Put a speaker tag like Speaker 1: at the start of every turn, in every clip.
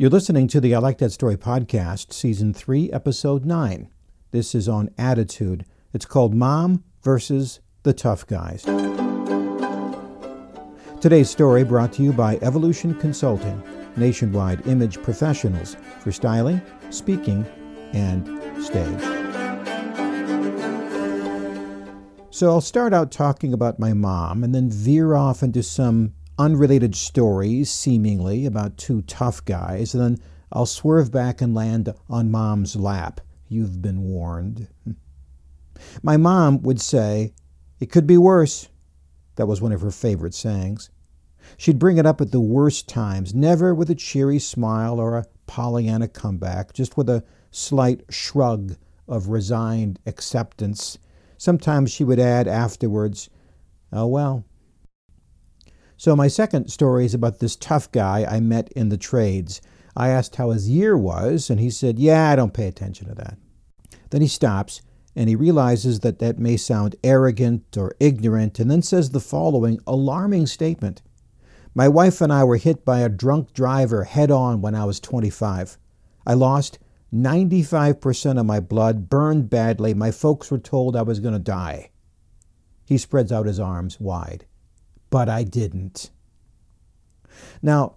Speaker 1: You're listening to the I Like That Story podcast, season 3, episode 9. This is on attitude. It's called Mom versus the Tough Guys. Today's story brought to you by Evolution Consulting, nationwide image professionals for styling, speaking, and stage. So I'll start out talking about my mom and then veer off into some unrelated stories, seemingly, about two tough guys, and then I'll swerve back and land on mom's lap. You've been warned. My mom would say, It could be worse. That was one of her favorite sayings. She'd bring it up at the worst times, never with a cheery smile or a Pollyanna comeback, just with a slight shrug of resigned acceptance. Sometimes she would add afterwards, Oh well, so, my second story is about this tough guy I met in the trades. I asked how his year was, and he said, Yeah, I don't pay attention to that. Then he stops and he realizes that that may sound arrogant or ignorant, and then says the following alarming statement My wife and I were hit by a drunk driver head on when I was 25. I lost 95% of my blood, burned badly. My folks were told I was going to die. He spreads out his arms wide but I didn't. Now,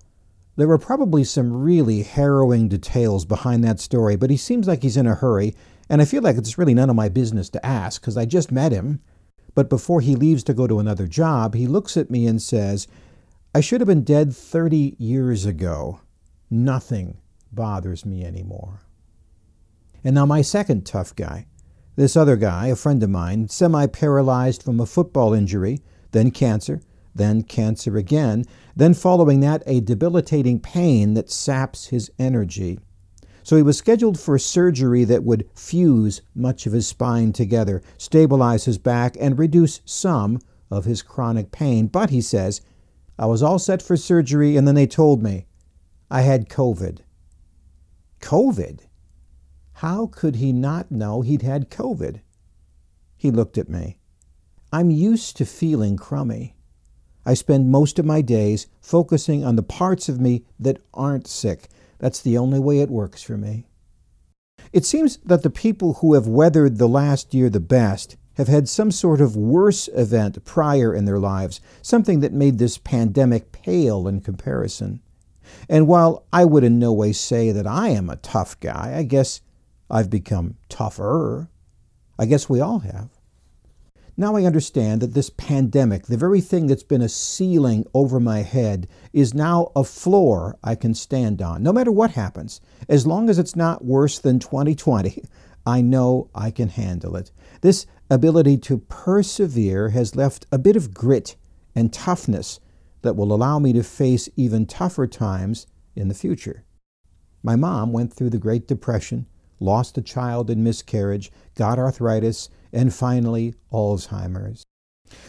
Speaker 1: there were probably some really harrowing details behind that story, but he seems like he's in a hurry, and I feel like it's really none of my business to ask because I just met him. But before he leaves to go to another job, he looks at me and says, I should have been dead 30 years ago. Nothing bothers me anymore. And now, my second tough guy. This other guy, a friend of mine, semi paralyzed from a football injury, then cancer, then cancer again, then following that, a debilitating pain that saps his energy. So he was scheduled for surgery that would fuse much of his spine together, stabilize his back, and reduce some of his chronic pain. But he says, I was all set for surgery, and then they told me I had COVID. COVID? How could he not know he'd had COVID? He looked at me. I'm used to feeling crummy. I spend most of my days focusing on the parts of me that aren't sick. That's the only way it works for me. It seems that the people who have weathered the last year the best have had some sort of worse event prior in their lives, something that made this pandemic pale in comparison. And while I would in no way say that I am a tough guy, I guess I've become tougher. I guess we all have. Now I understand that this pandemic, the very thing that's been a ceiling over my head, is now a floor I can stand on. No matter what happens, as long as it's not worse than 2020, I know I can handle it. This ability to persevere has left a bit of grit and toughness that will allow me to face even tougher times in the future. My mom went through the Great Depression, lost a child in miscarriage, got arthritis, and finally Alzheimer's.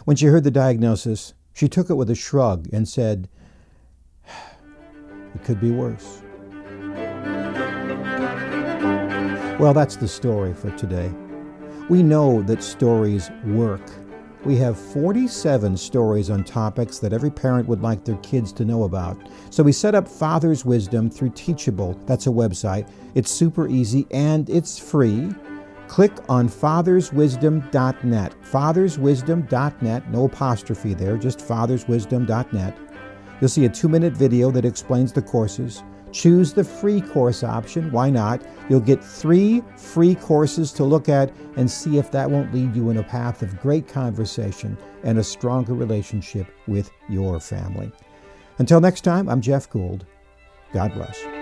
Speaker 1: When she heard the diagnosis, she took it with a shrug and said, It could be worse. Well, that's the story for today. We know that stories work. We have 47 stories on topics that every parent would like their kids to know about. So we set up Father's Wisdom through Teachable. That's a website. It's super easy and it's free click on fatherswisdom.net. Fatherswisdom.net, no apostrophe there, just fatherswisdom.net. You'll see a two minute video that explains the courses. Choose the free course option. Why not? You'll get three free courses to look at and see if that won't lead you in a path of great conversation and a stronger relationship with your family. Until next time, I'm Jeff Gould. God bless.